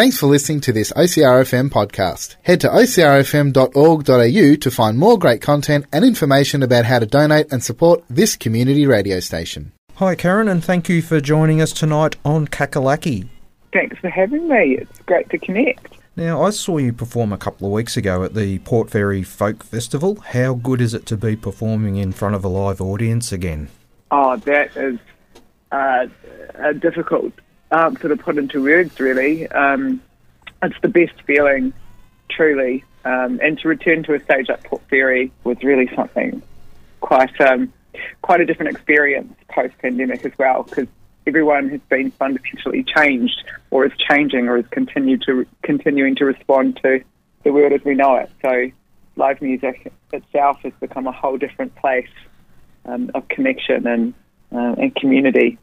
Thanks for listening to this OCRFM podcast. Head to ocrfm.org.au to find more great content and information about how to donate and support this community radio station. Hi, Kerryn, and thank you for joining us tonight on Kakalaki. Thanks for having me. It's great to connect. Now, I saw you perform a couple of weeks ago at the Port Fairy Folk Festival. How good is it to be performing in front of a live audience again? Oh, that is uh, a difficult answer of put into words, really. Um, it's the best feeling, truly. Um, and to return to a stage like Port Fairy was really something quite um, quite a different experience post pandemic as well, because everyone has been fundamentally changed, or is changing, or is continued to continuing to respond to the world as we know it. So, live music itself has become a whole different place um, of connection and uh, and community.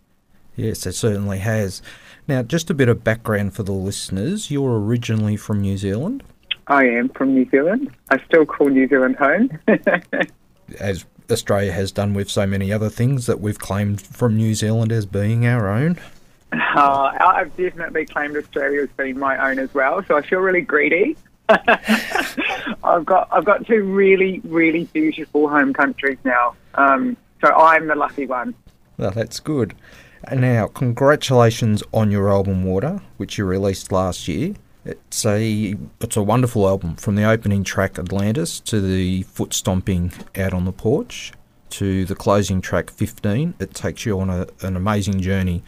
Yes, it certainly has. Now, just a bit of background for the listeners. You're originally from New Zealand. I am from New Zealand. I still call New Zealand home. As Australia has done with so many other things that we've claimed from New Zealand as being our own. Uh, I've definitely claimed Australia as being my own as well, so I feel really greedy. I've got I've got two really really beautiful home countries now, um, so I'm the lucky one. Well, that's good. And now, congratulations on your album Water, which you released last year. It's a it's a wonderful album from the opening track Atlantis to the foot stomping out on the porch to the closing track 15. It takes you on a, an amazing journey.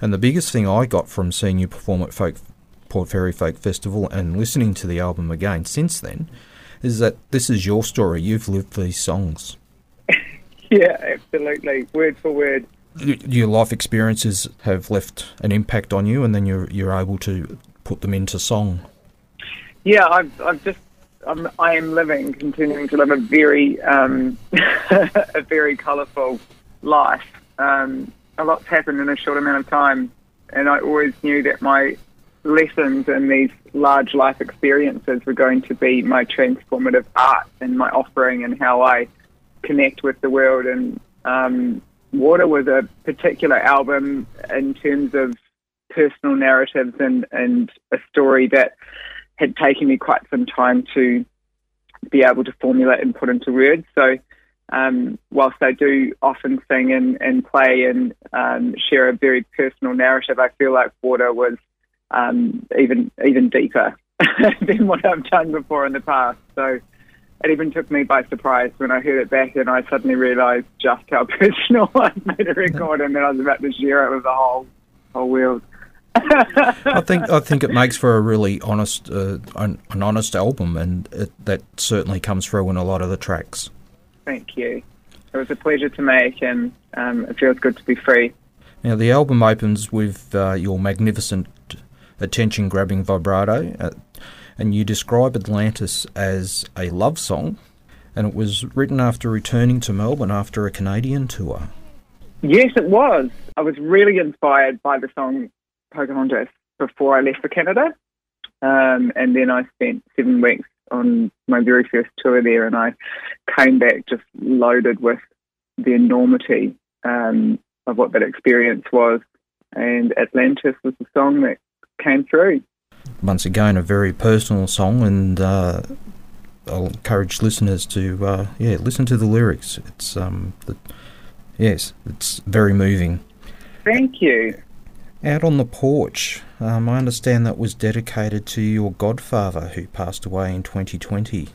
And the biggest thing I got from seeing you perform at Folk, Port Fairy Folk Festival and listening to the album again since then is that this is your story. You've lived these songs. yeah, absolutely, word for word your life experiences have left an impact on you, and then you're you're able to put them into song. Yeah, I've I've just I'm, I am living, continuing to live a very um, a very colourful life. Um, a lot's happened in a short amount of time, and I always knew that my lessons and these large life experiences were going to be my transformative art and my offering and how I connect with the world and um, Water was a particular album in terms of personal narratives and, and a story that had taken me quite some time to be able to formulate and put into words. So, um, whilst I do often sing and, and play and um, share a very personal narrative, I feel like Water was um, even even deeper than what I've done before in the past. So, it even took me by surprise when I heard it back and I suddenly realised just how personal I made a record and then I was about to share it with the whole whole world. I think I think it makes for a really honest uh, an, an, honest album, and it, that certainly comes through in a lot of the tracks. Thank you. It was a pleasure to make, and um, it feels good to be free. Now the album opens with uh, your magnificent, attention-grabbing vibrato. Uh, and you describe Atlantis as a love song, and it was written after returning to Melbourne after a Canadian tour. Yes, it was. I was really inspired by the song Pocahontas before I left for Canada. Um, and then I spent seven weeks on my very first tour there, and I came back just loaded with the enormity um, of what that experience was. And Atlantis was the song that came through once again a very personal song, and uh, I'll encourage listeners to uh, yeah listen to the lyrics. It's um the, yes, it's very moving. Thank you. Out on the porch, um, I understand that was dedicated to your godfather who passed away in 2020.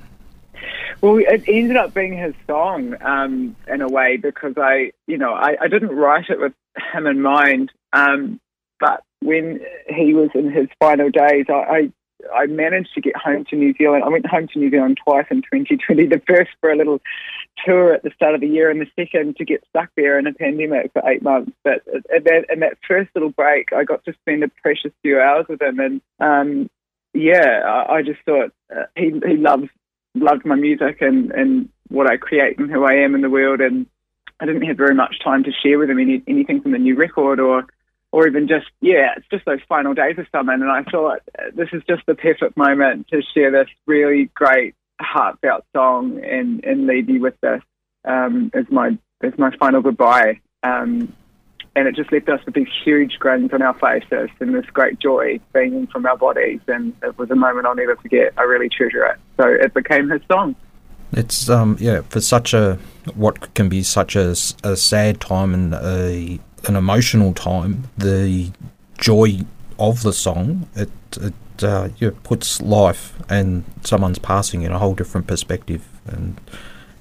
Well, it ended up being his song um, in a way because I, you know, I, I didn't write it with him in mind, um, but when he was in his final days, I, I I managed to get home to New Zealand. I went home to New Zealand twice in 2020. The first for a little tour at the start of the year, and the second to get stuck there in a pandemic for eight months. But in that, in that first little break, I got to spend a precious few hours with him, and um, yeah, I, I just thought uh, he he loves loved my music and and what I create and who I am in the world, and I didn't have very much time to share with him any, anything from the new record or or even just yeah, it's just those final days of summer. And I thought this is just the perfect moment to share this really great heartfelt song and and leave you with this um, as my as my final goodbye. Um, and it just left us with these huge grins on our faces and this great joy beaming from our bodies. And it was a moment I'll never forget. I really treasure it. So it became his song. It's um yeah for such a what can be such a, a sad time and a an emotional time. The joy of the song it it uh, yeah, puts life and someone's passing in a whole different perspective. And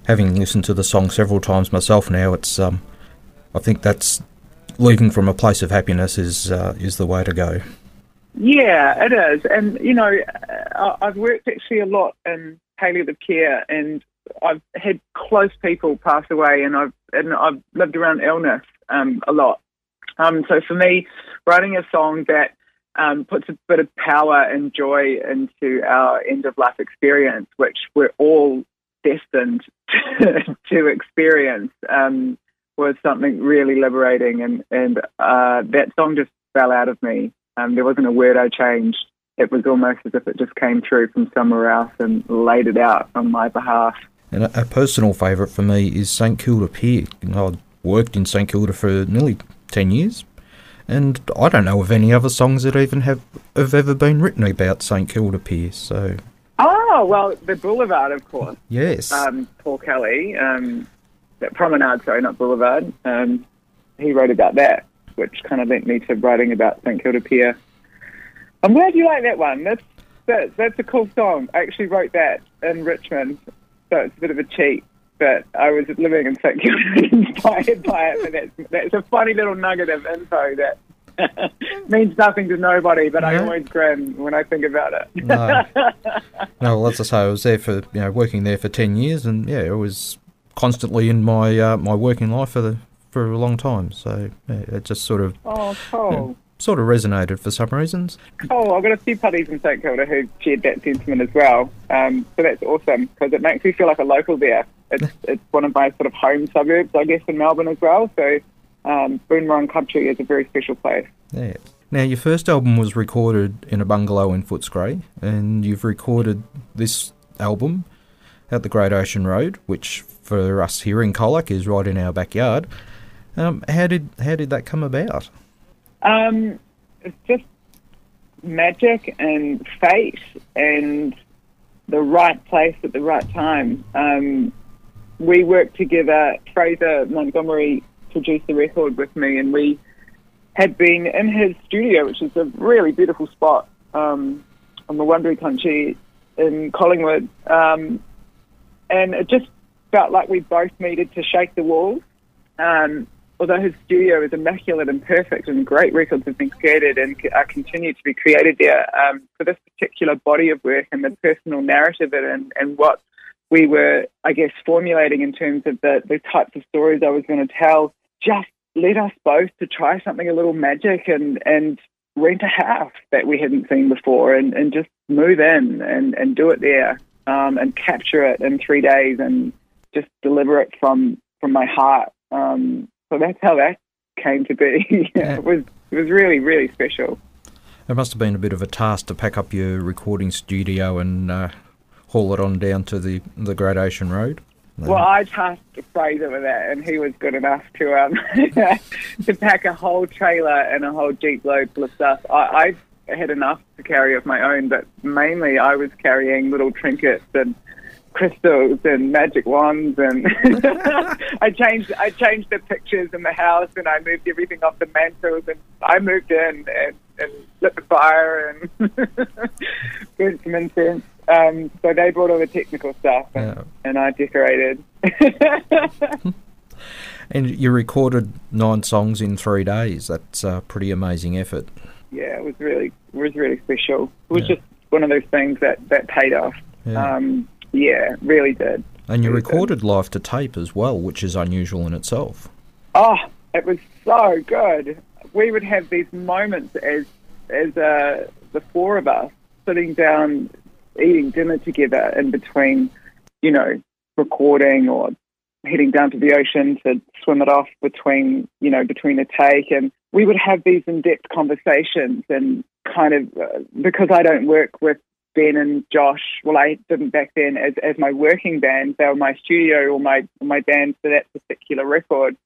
having listened to the song several times myself now, it's um I think that's leaving from a place of happiness is uh, is the way to go. Yeah, it is, and you know, I've worked actually a lot in palliative care, and I've had close people pass away, and I've and I've lived around illness um, a lot. Um, so for me, writing a song that um, puts a bit of power and joy into our end of life experience, which we're all destined to, experience, um, was something really liberating, and and uh, that song just fell out of me. Um, there wasn't a word I changed. It was almost as if it just came through from somewhere else and laid it out on my behalf. And a, a personal favourite for me is St Kilda Pier. I worked in St Kilda for nearly ten years, and I don't know of any other songs that even have have ever been written about St Kilda Pier. So. Oh well, the Boulevard, of course. Yes. Um, Paul Kelly. Um, Promenade, sorry, not Boulevard. Um, he wrote about that, which kind of linked me to writing about St Kilda Pier. I'm glad you like that one. That's that, that's a cool song. I actually wrote that in Richmond, so it's a bit of a cheat. But I was living in St Kilda inspired by it. But that's that's a funny little nugget of info that means nothing to nobody, but I always grin when I think about it. no. no, well, as I say, I was there for you know working there for ten years, and yeah, it was constantly in my uh, my working life for the for a long time. So yeah, it just sort of oh cool. You know, sort of resonated for some reasons. Oh, I've got a few buddies in St Kilda who shared that sentiment as well. Um, so that's awesome because it makes me feel like a local there. It's, it's one of my sort of home suburbs, I guess, in Melbourne as well. So um, Boonwurrung Country is a very special place. Yeah. Now, your first album was recorded in a bungalow in Footscray, and you've recorded this album at the Great Ocean Road, which for us here in Colac is right in our backyard. Um, how did how did that come about? Um, it's just magic and fate and the right place at the right time. Um, we worked together. Fraser Montgomery produced the record with me, and we had been in his studio, which is a really beautiful spot um, on the Wurundjeri country in Collingwood. Um, and it just felt like we both needed to shake the walls. Um, although his studio is immaculate and perfect, and great records have been created and are continued to be created there, um, for this particular body of work and the personal narrative and, and what we were, I guess, formulating in terms of the, the types of stories I was going to tell, just led us both to try something a little magic and, and rent a house that we hadn't seen before and, and just move in and, and do it there um, and capture it in three days and just deliver it from, from my heart. Um, so that's how that came to be. yeah. It was it was really really special. It must have been a bit of a task to pack up your recording studio and uh, haul it on down to the the Ocean Road. Well, I tasked Fraser with that, and he was good enough to um to pack a whole trailer and a whole jeep load full of stuff. I, I had enough to carry of my own, but mainly I was carrying little trinkets and crystals and magic wands and I changed I changed the pictures in the house and I moved everything off the mantles and I moved in and, and lit the fire and burnt some incense. Um, so they brought all the technical stuff and, yeah. and I decorated. and you recorded nine songs in three days. That's a pretty amazing effort. Yeah, it was really it was really special. It was yeah. just one of those things that, that paid off. Yeah. Um, yeah, really did. And you really recorded did. live to tape as well, which is unusual in itself. Oh, it was so good. We would have these moments as as uh, the four of us sitting down eating dinner together in between, you know, recording or heading down to the ocean to swim it off between, you know, between a take. And we would have these in-depth conversations and kind of, uh, because I don't work with Ben and Josh, well, I didn't back then as, as my working band. They were my studio or my my band for that particular record.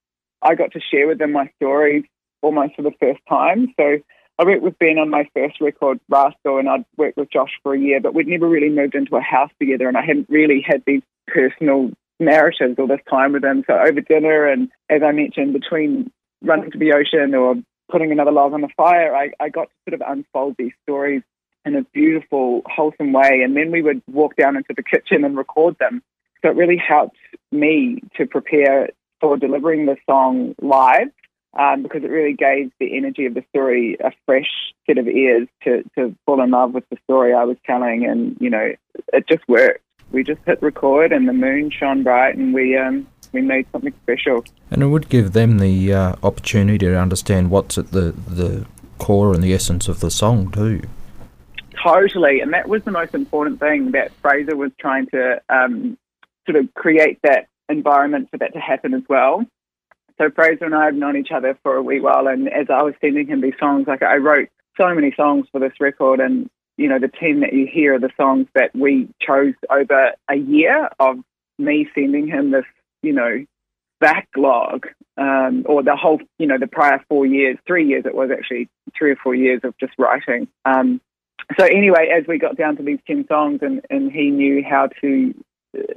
I got to share with them my stories almost for the first time. So I worked with Ben on my first record, Rascal, and I'd worked with Josh for a year, but we'd never really moved into a house together, and I hadn't really had these personal narratives all this time with him. So over dinner, and as I mentioned, between running to the ocean or putting another log on the fire, I, I got to sort of unfold these stories in a beautiful, wholesome way. And then we would walk down into the kitchen and record them. So it really helped me to prepare for delivering the song live um, because it really gave the energy of the story a fresh set of ears to, to fall in love with the story I was telling. And, you know, it just worked. We just hit record and the moon shone bright and we, um, we made something special. And it would give them the uh, opportunity to understand what's at the, the core and the essence of the song, too. Totally. And that was the most important thing that Fraser was trying to um, sort of create that environment for that to happen as well. So Fraser and I have known each other for a wee while, and as I was sending him these songs, like I wrote so many songs for this record, and you know the team that you hear are the songs that we chose over a year of me sending him this, you know, backlog, um, or the whole, you know, the prior four years, three years it was actually three or four years of just writing. Um, so anyway, as we got down to these ten songs, and and he knew how to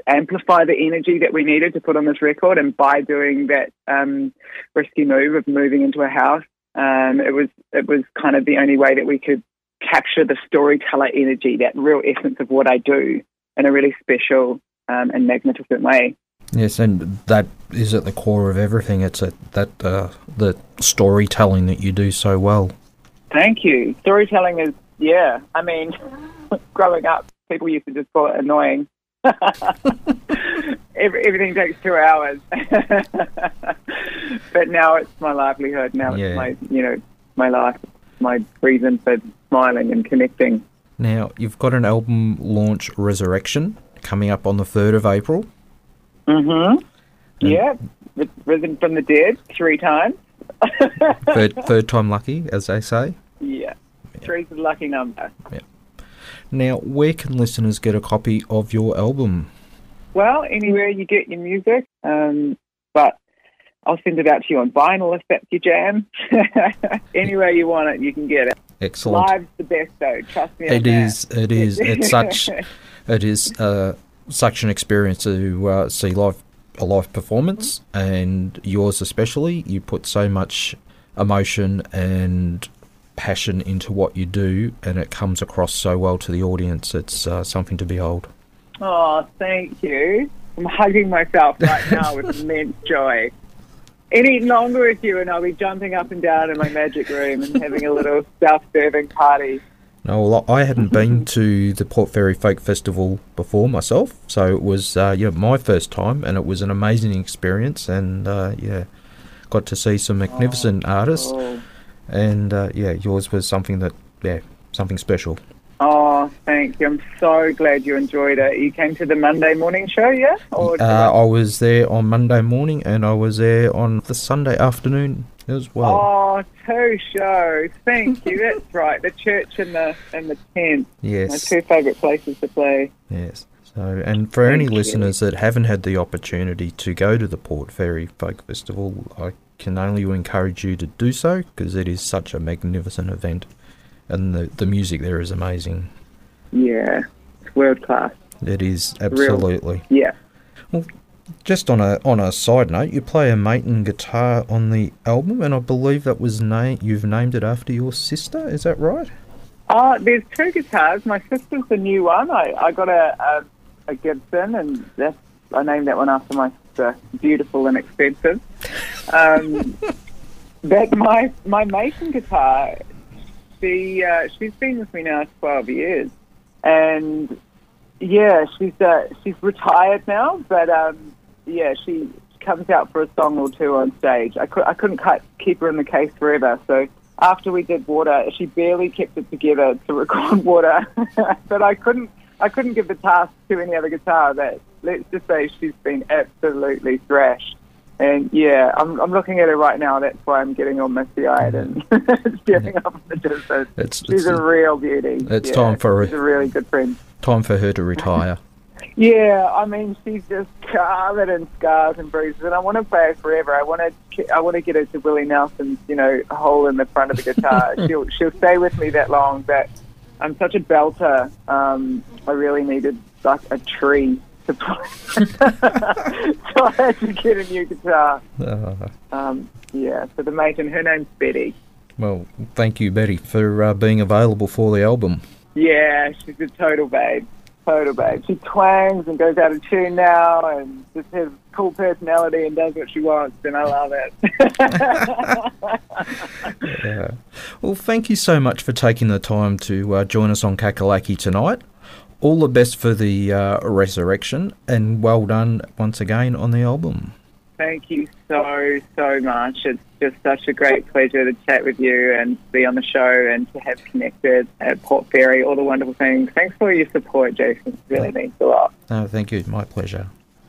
amplify the energy that we needed to put on this record. And by doing that um, risky move of moving into a house, um, it was it was kind of the only way that we could capture the storyteller energy, that real essence of what I do, in a really special um, and magnificent way. Yes, and that is at the core of everything. It's a, that uh, the storytelling that you do so well. Thank you. Storytelling is yeah. I mean, growing up, people used to just call it annoying. Everything takes two hours, but now it's my livelihood. Now yeah. it's my, you know, my life, my reason for smiling and connecting. Now you've got an album launch, Resurrection, coming up on the third of April. Mm-hmm. Yeah, risen from the dead three times. third, third time lucky, as they say. Yeah, three's a lucky number. Yeah. Now, where can listeners get a copy of your album? Well, anywhere you get your music, um, but I'll send it out to you on vinyl if that's your jam. anywhere you want it, you can get it. Excellent. Live's the best, though. Trust me. It is. That. It is. It's such. It is uh, such an experience to uh, see live a live performance, and yours especially. You put so much emotion and passion into what you do, and it comes across so well to the audience. It's uh, something to behold. Oh, thank you. I'm hugging myself right now with immense joy. Any longer with you, and I'll be jumping up and down in my magic room and having a little self-serving party. No, well, I hadn't been to the Port Fairy Folk Festival before myself, so it was uh, yeah my first time, and it was an amazing experience. And uh, yeah, got to see some magnificent oh, artists. Oh and uh, yeah, yours was something that yeah, something special. Oh, thank you. I'm so glad you enjoyed it. You came to the Monday morning show, yeah? Or uh, I was there on Monday morning and I was there on the Sunday afternoon as well. Oh, two shows. Thank you. That's right. The church and the and the tent. Yes. My two favourite places to play. Yes. So, and for Thank any you. listeners that haven't had the opportunity to go to the Port Fairy Folk Festival, I can only encourage you to do so because it is such a magnificent event, and the the music there is amazing. Yeah, it's world class. It is absolutely. Real. Yeah. Well, just on a on a side note, you play a Maton guitar on the album, and I believe that was name you've named it after your sister. Is that right? Uh, there's two guitars. My sister's the new one. I, I got a, a, a Gibson, and that's I named that one after my sister. Beautiful and expensive. Um, but my my Maton guitar, she uh, she's been with me now twelve years, and yeah, she's uh, she's retired now, but um, yeah, she comes out for a song or two on stage. I, could, I couldn't cut, keep her in the case forever, so after we did Water, she barely kept it together to record Water, but I couldn't I couldn't give the task to any other guitar. That let's just say she's been absolutely thrashed. And yeah, I'm, I'm looking at her right now. That's why I'm getting all misty eyed and staring up in the distance. It's, she's it's, a real beauty. It's yeah, time for she's a really good friend. Time for her to retire. Yeah, I mean, she's just covered in scars and bruises, and I want to play her forever. I want to, I want to get her to Willie Nelson's, you know, hole in the front of the guitar. she'll, she'll stay with me that long, but I'm such a belter. Um, I really needed like a tree to play, so I had to get a new guitar. Uh, Um, yeah, so the mate, and her name's Betty. well, thank you, Betty, for uh, being available for the album. Yeah, she's a total babe. Total babe. She twangs and goes out of tune now and just has cool personality and does what she wants, and I love it. Yeah. Well, thank you so much for taking the time to uh, join us on Kakalaki tonight. All the best for the uh, resurrection, and well done once again on the album. Thank you so, so much. It's just such a great pleasure to chat with you and be on the show and to have connected at Port Fairy, all the wonderful things. Thanks for your support, Jason. It really means a lot. No, thank you. My pleasure.